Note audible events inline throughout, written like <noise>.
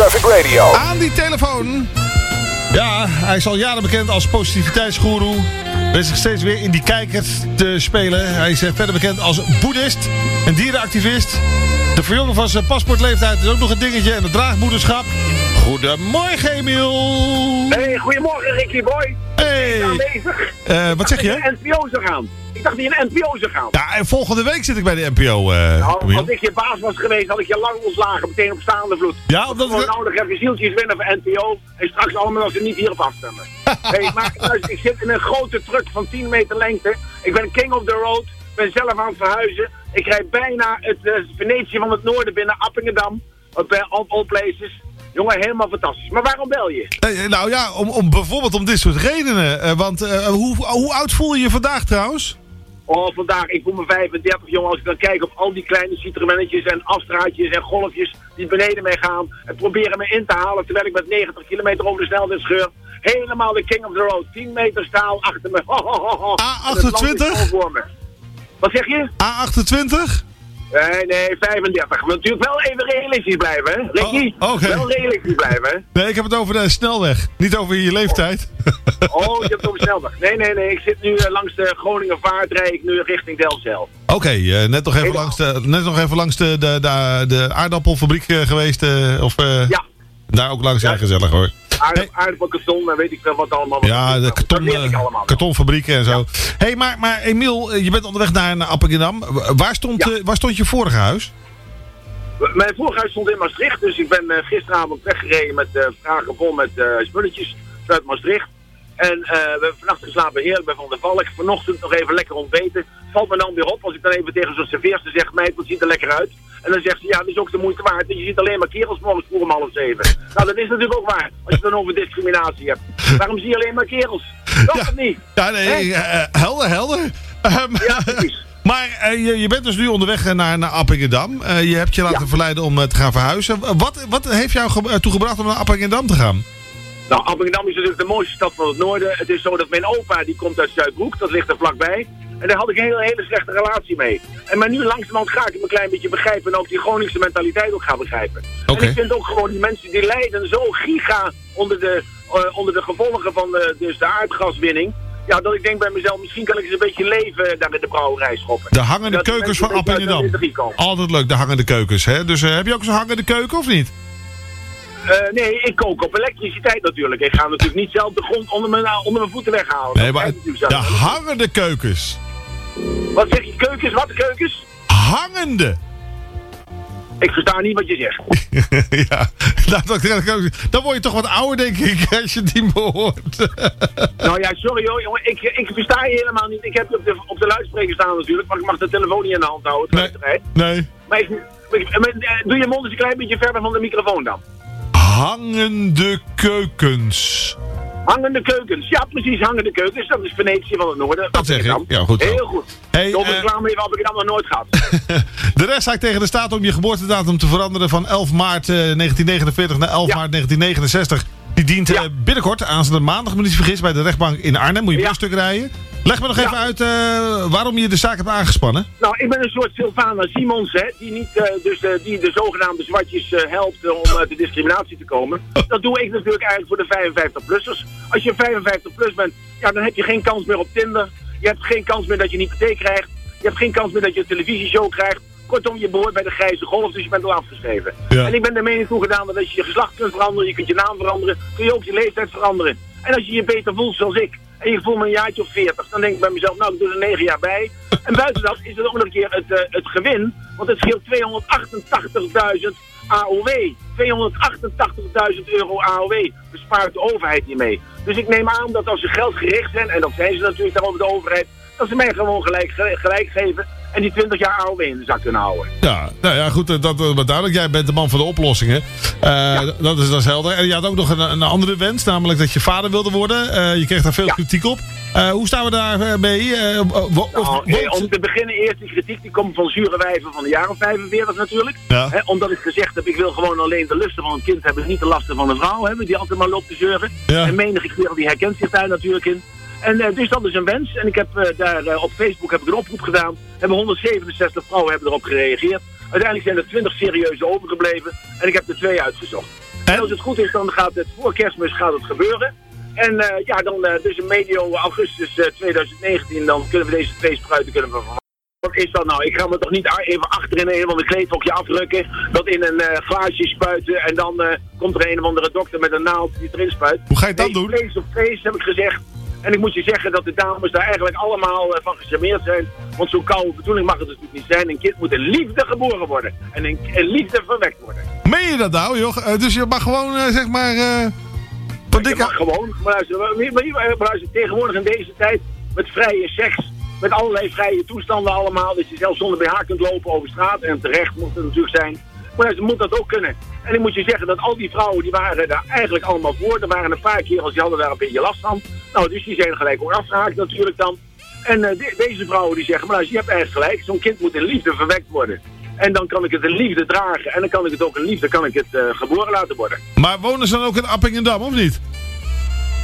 Traffic Radio. Aan die telefoon. Ja, hij is al jaren bekend als positiviteitsgoeroe. Weet zich steeds weer in die kijker te spelen. Hij is eh, verder bekend als boeddhist en dierenactivist. De verjongen van zijn paspoortleeftijd is ook nog een dingetje. En het draagmoederschap. Goedemorgen, Emiel. Hey, goedemorgen Ricky Boy. Hey. Aanwezig. Eh, wat zeg Ik je? dacht je een NPO zou gaan. Ik dacht dat je een NPO zou gaan. Ja, en volgende week zit ik bij de NPO, eh Nou, Emiel. als ik je baas was geweest, had ik je lang ontslagen, meteen op staande vloed. Ja, omdat ik... nou nog even zieltjes winnen voor NPO. En straks allemaal als ze niet hierop afstemmen. <laughs> hey, maar luister, ik zit in een grote truck van 10 meter lengte. Ik ben king of the road. Ik ben zelf aan het verhuizen. Ik rijd bijna het uh, Venetië van het noorden binnen, Appingedam. Op uh, all, all places. Jongen, helemaal fantastisch. Maar waarom bel je? Eh, nou ja, om, om, bijvoorbeeld om dit soort redenen. Eh, want eh, hoe, hoe oud voel je je vandaag trouwens? Oh, vandaag, ik voel me 35, jongen. Als ik dan kijk op al die kleine Citroënnetjes en afstraatjes en golfjes die beneden mee gaan. En proberen me in te halen terwijl ik met 90 kilometer over de snelweg scheur. Helemaal de king of the road. 10 meter staal achter me. Ho, ho, ho, ho. En het land is A28? vol voor me. Wat zeg je? A28? Nee, nee, 35. We moeten natuurlijk wel even realistisch blijven, hè? Ricky? Oh, oké. Wel realistisch blijven, hè? Nee, ik heb het over de snelweg. Niet over je leeftijd. Oh, je hebt het over snelweg. Nee, nee, nee. Ik zit nu uh, langs de Groningen Vaart, rijd ik nu richting Delfzijl. Oké, okay, uh, net, nog even langs de, net nog even langs de, de, de, de aardappelfabriek uh, geweest. of ja. daar ook langs. Ja, gezellig hoor. Aardapp, aardappelkarton en weet ik veel wat allemaal. Ja, de karton, kartonfabrieken en zo. Hé, ja. hey, maar, maar Emiel, je bent onderweg naar, naar Appingedam. Waar stond, ja. waar stond je vorige huis? Mijn vorige huis stond in Maastricht, dus ik ben uh, gisteravond weggereden met uh, vragen vol met spulletjes uit Maastricht. En uh, we hebben vannacht geslapen heerlijk bij Van der Valk. Vanochtend nog even lekker ontbeten. Valt me dan weer op als ik dan even tegen zo'n serveerster zeg... meid, het ziet er lekker uit. En dan zegt ze, ja, dat is ook de moeite waard. En je ziet alleen maar kerels morgens vroeg om half zeven. nou, dat is natuurlijk ook waar. Als je het dan over discriminatie hebt. Waarom zie je alleen maar kerels? Dat ja, het niet. Ja, nee, uh, helder, helder. Um, ja, precies. <laughs> Maar uh, je, je, bent dus nu onderweg naar, naar Appingedam. Uh, je hebt je laten ja. verleiden om te gaan verhuizen. Wat, wat heeft jou ge toegebracht om naar Appingedam te gaan? Nou, Appingedam is natuurlijk de mooiste stad van het noorden. Het is zo dat mijn opa, die komt uit Zuidbroek, dat ligt er vlakbij. En daar had ik een hele, hele slechte relatie mee. En maar nu langzamerhand ga ik hem een klein beetje begrijpen en ook die Groningse mentaliteit ook gaan begrijpen. Okay. En ik vind ook gewoon die mensen die lijden zo giga onder de, uh, onder de gevolgen van de, dus de aardgaswinning. Ja, dat ik denk bij mezelf, misschien kan ik eens een beetje leven daar in de brouwerij schoppen. De hangende keukens van Appingedam. Altijd leuk, de hangende keukens. Hè? Dus uh, heb je ook zo'n hangende keuken of niet? Uh, nee, ik kook op elektriciteit natuurlijk. Ik ga natuurlijk niet zelf de grond onder mijn, onder mijn voeten weghalen. Nee, maar de hangende keukens. Wat zeg je? Keukens? Wat keukens? Hangende. Ik versta niet wat je zegt. <laughs> ja, nou, dan word je toch wat ouder, denk ik, <laughs> als je die me hoort. <laughs> nou ja, sorry hoor, jongen. Ik, ik versta je helemaal niet. Ik heb je op de, op de luidspreker staan natuurlijk, maar ik mag de telefoon niet in de hand houden. Nee, nee. Maar, ik, maar, doe je mond eens een klein beetje verder van de microfoon dan. Hangende keukens. Hangende keukens. Ja, precies, hangende keukens. Dat is Venetië van het noorden. Dat zeg ik. Ja, goed. Heel goed. Hey, Door reclame uh, heb ik het nog nooit gehad. <laughs> de rechtszaak tegen de staat om je geboortedatum te veranderen van 11 maart uh, 1949 naar 11 ja. maart 1969. Die dient ja. uh, binnenkort, aanstaande maandag, me niet vergis, bij de rechtbank in Arnhem. Moet je ja. een stuk rijden. Leg me nog even uit uh, waarom je de zaak hebt aangespannen. Nou, ik ben een soort Sylvana Simons, hè, die, niet, uh, dus, uh, die de zogenaamde zwartjes helpt om uit de discriminatie te komen. Dat doe ik natuurlijk eigenlijk voor de 55-plussers. Als je 55 plus bent, ja, dan heb je geen kans meer op Tinder. Je hebt geen kans meer dat je een hypotheek krijgt. Je hebt geen kans meer dat je een televisieshow krijgt. Kortom, je behoort bij de grijze golf, dus je bent al afgeschreven. Ja. En ik ben de mening toegedaan dat als je je geslacht kunt veranderen, je kunt je naam veranderen, kun je ook je leeftijd veranderen. En als je je beter voelt zoals ik, en je voelt me een jaartje of 40, dan denk ik bij mezelf, nou, ik doe er 9 jaar bij. <laughs> En buiten dat is er ook nog een keer het, uh, het gewin, want het scheelt 288.000 AOW. 288.000 euro AOW bespaart de overheid hiermee. Dus ik neem aan dat als ze geld gericht zijn, en dat zijn ze natuurlijk daarover de overheid, dat ze mij gewoon gelijk, gelijk geven en die 20 jaar AOW in de zak kunnen houden. Ja, nou ja, goed, dat, dat duidelijk. Jij bent de man van de oplossingen. Uh, ja. dat, is, dat is helder. En je had ook nog een, een andere wens, namelijk dat je vader wilde worden. Uh, je kreeg daar veel ja. kritiek op. Uh, hoe staan we daar mee? nou, nee, om te beginnen, eerst die kritiek die komt van zure wijven van de jaren 45 natuurlijk. Ja. He, omdat ik gezegd heb, ik wil gewoon alleen de lusten van een kind hebben, niet de lasten van een vrouw hebben, die altijd maar loopt te zeuren. En menige kerel die herkent zich daar natuurlijk in. En uh, dus dat is een wens. En ik heb uh, daar uh, op Facebook heb ik een oproep gedaan. Hebben 167 vrouwen hebben erop gereageerd. Uiteindelijk zijn er 20 serieuze overgebleven. En ik heb er twee uitgezocht. En? als het goed is, dan gaat het voor kerstmis gaat het gebeuren. En eh, ja, dan eh, dus in medio augustus eh, 2019, dan kunnen we deze twee spruiten kunnen we vervangen. Wat is dat nou? Ik ga me toch niet even achterin een of ander kleedhokje afrukken, dat in een eh, glaasje spuiten en dan eh, komt er een of andere dokter met een naald die erin spuit. Hoe ga je dat Nee, doen? Vlees op vlees, heb ik gezegd. En ik moet je zeggen dat de dames daar eigenlijk allemaal eh, van gecharmeerd zijn. Want zo'n koude bedoeling mag het natuurlijk niet zijn. Een kind moet in liefde geboren worden. En in, liefde verwekt worden. Meen je dat nou, joh? Eh, dus je mag gewoon, eh, zeg maar... van Je mag gewoon. Maar luister, tegenwoordig in deze tijd met vrije seks. Met allerlei vrije toestanden allemaal. Dat je zelfs zonder BH kunt lopen over straat. En terecht moet het natuurlijk zijn. Maar luister, moet dat ook kunnen. En ik moet je zeggen dat al die vrouwen die waren daar eigenlijk allemaal voor. Er waren een paar keer als die hadden daar een beetje last van. Nou, dus die zijn gelijk ook afgehaakt natuurlijk dan. En eh, de- deze vrouwen die zeggen, maar luister, je hebt eigenlijk gelijk. Zo'n kind moet in liefde verwekt worden. En dan kan ik het in liefde dragen. En dan kan ik het ook in liefde kan ik het, eh, geboren laten worden. Maar wonen ze dan ook in Appingedam, of niet?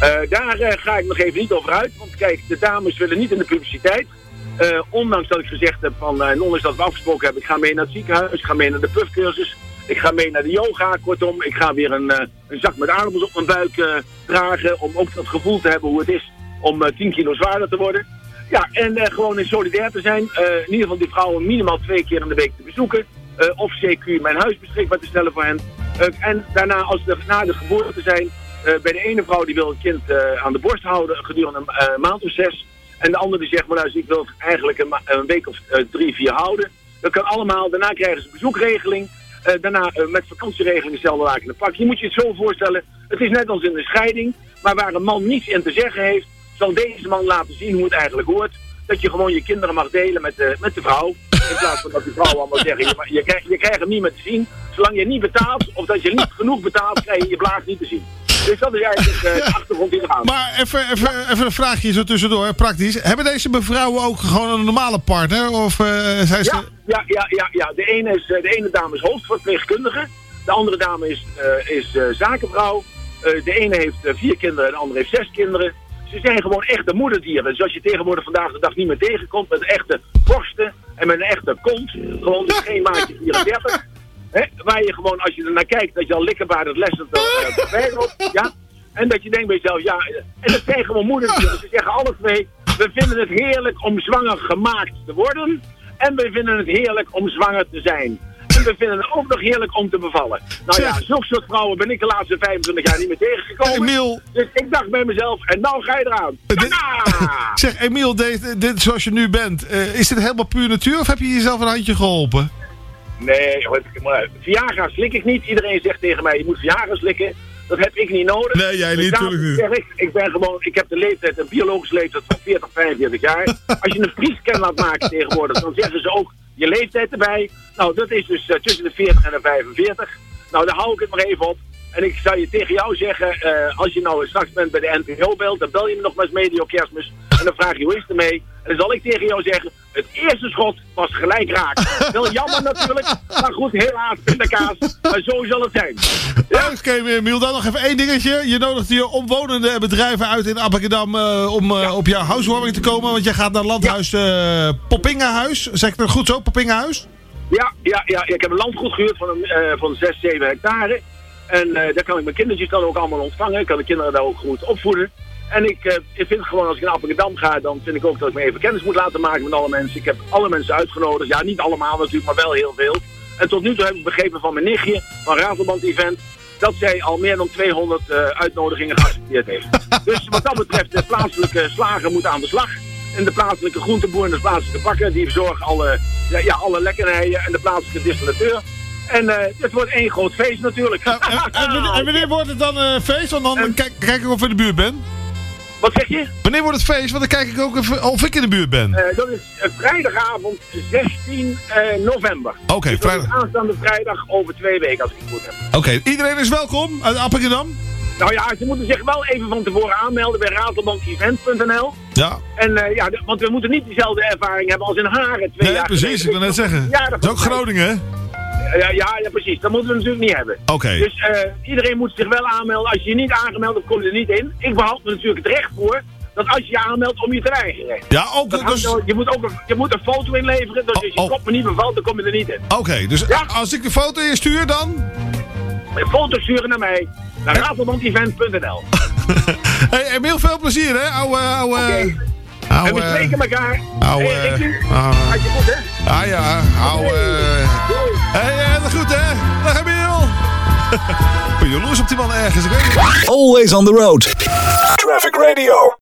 Eh, daar ga ik nog even niet over uit. Want kijk, de dames willen niet in de publiciteit. Eh, ondanks dat ik gezegd heb van, eh, en ondanks dat we afgesproken hebben, ik ga mee naar het ziekenhuis, ik ga mee naar de puffcursus, ik ga mee naar de yoga, kortom, ik ga weer een, eh, een zak met aardappels op mijn buik eh, dragen, om ook dat gevoel te hebben hoe het is om eh, 10 kilo zwaarder te worden. Ja, en eh, gewoon in solidair te zijn, Eh, in ieder geval die vrouwen minimaal twee keer in de week te bezoeken, eh, of CQ mijn huis beschikbaar te stellen voor hen. Eh, en daarna, als ze na de geboorte zijn, eh, bij de ene vrouw die wil het kind eh, aan de borst houden gedurende een eh, maand of zes. En de andere die zegt, maar luister, ik wil het eigenlijk een, een week of eh, drie, vier houden. Dat kan allemaal. Daarna krijgen ze bezoekregeling. Eh, daarna eh, met vakantieregeling hetzelfde laken in de pak. Je moet je het zo voorstellen. Het is net als in een scheiding. Maar waar een man niets in te zeggen heeft, zal deze man laten zien hoe het eigenlijk hoort. Dat je gewoon je kinderen mag delen met de, met de vrouw. In plaats van dat die vrouw allemaal zeggen, je, je, krijgt, je krijgt hem niet meer te zien. Zolang je niet betaalt, of dat je niet genoeg betaalt, krijg je je niet te zien. Dus dat is eigenlijk eh, de achtergrond die er aan. Maar even, even, even een vraagje zo tussendoor, praktisch. Hebben deze mevrouwen ook gewoon een normale partner? Of eh, zijn ze... Ja, ja, ja, ja, ja. De, ene is, eh, de ene dame is hoofdverpleegkundige. De andere dame is, eh, is eh, zakenvrouw. Eh, de ene heeft eh, vier kinderen en de andere heeft zes kinderen. Ze zijn gewoon echte moederdieren. Zoals je tegenwoordig vandaag de dag niet meer tegenkomt. Met echte borsten en met een echte kont. Gewoon dus geen maatje 34. Hè, waar je gewoon, als je er naar kijkt, dat je al likkerbaar het lessen uh, Ja? En dat je denkt bij jezelf, ja, eh, en dat zijn gewoon moederdieren. Ze zeggen alle twee, we vinden het heerlijk om zwanger gemaakt te worden. En we vinden het heerlijk om zwanger te zijn. En we vinden het ook nog heerlijk om te bevallen. Nou ja, zulke soort vrouwen ben ik de laatste 25 jaar niet meer tegengekomen. Emiel. Dus ik dacht bij mezelf, en nou ga je eraan. Dit- Tada! <laughs> Zeg, Emiel, dit, dit zoals je nu bent, eh, is dit helemaal puur natuur of heb je jezelf een handje geholpen? Nee, hoor, maar Viagra slik ik niet. Iedereen zegt tegen mij, je moet Viagra slikken. Dat heb ik niet nodig. Nee, jij niet, daarom tuurlijk niet. zeg ik, ik ben gewoon, ik heb de leeftijd, een biologische leeftijd van 40, 45 jaar. <laughs> Als je een vriescan laat maken tegenwoordig, dan zeggen ze ook je leeftijd erbij. Nou, dat is dus eh, tussen de 40 en de 45. Nou, daar hou ik het maar even op. En ik zou je tegen jou zeggen, eh, als je nou straks bent bij de NPO belt, dan bel je me nog maar eens medio kerstmis. En dan vraag je hoe is het ermee. En dan zal ik tegen jou zeggen, het eerste schot was gelijk raak. Wel jammer <laughs> natuurlijk, maar goed, helaas, pindakaas. Maar zo zal het zijn. Ja. Oké, Emiel, dan nog even één dingetje. Je nodigt je omwonenden bedrijven uit in Appingedam eh, om eh, op jouw housewarming te komen. Want jij gaat naar landhuis eh Poppingenhuis. Zeg ik dat goed zo, Poppingenhuis? Ja, ja, ja, ik heb een landgoed gehuurd van, een, van 6, 7 hectare. En daar kan ik mijn kindertjes dan ook allemaal ontvangen. Ik kan de kinderen daar ook goed opvoeden. En ik, eh, ik vind gewoon, als ik naar Appingedam ga, dan vind ik ook dat ik me even kennis moet laten maken met alle mensen. Ik heb alle mensen uitgenodigd. Ja, niet allemaal natuurlijk, maar wel heel veel. En tot nu toe heb ik begrepen van mijn nichtje, van Ravelband Event, dat zij al meer dan 200 eh, uitnodigingen geaccepteerd heeft. <laughs> dus wat dat betreft, de plaatselijke slager moet aan de slag. En de plaatselijke groenteboer en de plaatselijke bakker, die verzorgen alle, ja, ja, alle lekkernijen en de plaatselijke distillateur. En eh, het wordt één groot feest natuurlijk. En, en, en wanneer, en wanneer wordt het dan eh, feest? Want dan <laughs> kijk, kijk ik of ik in de buurt ben. Wat zeg je? Wanneer wordt het feest? Want dan kijk ik ook even of ik in de buurt ben. Eh, dat is eh, vrijdagavond 16 eh, november. Oké, Dus dat is vrijdag. aanstaande vrijdag over twee weken als ik het goed heb. Oké, iedereen is welkom uit Appingedam. Nou ja, ze moeten zich wel even van tevoren aanmelden bij ratelbankevent.nl. Ja, En ja, want we moeten niet dezelfde ervaring hebben als in Haren twee nee, jaar precies. Ik wil net zeggen. Ja, Dat is ook Groningen, hè? Ja, ja, ja, precies. Dat moeten we natuurlijk niet hebben. Oké. Dus eh, iedereen moet zich wel aanmelden. Als je je niet aangemeld hebt, kom je er niet in. Ik behoud me natuurlijk het recht voor dat als je je aanmeldt om je te weigeren. Ja, ook. Dat Dus, je, moet ook een, je moet een foto inleveren. Dus als je Oh, oh. kop me niet bevalt, dan kom je er niet in. Oké, dus Ja. als ik de foto instuur, dan... foto's sturen naar mij. Naar ratelbandevent.nl <laughs> hey, Emiel, veel plezier, hè? Ouwe, ouwe... Oké. ouwe- En we spreken elkaar. ouwe- Hey, had je goed, hè? Ah ja, ouwe... Hey, heel goed, hè? Dag, Emiel. <laughs> Ben jaloers op die man ergens, ik weet niet. Always on the road. Traffic Radio.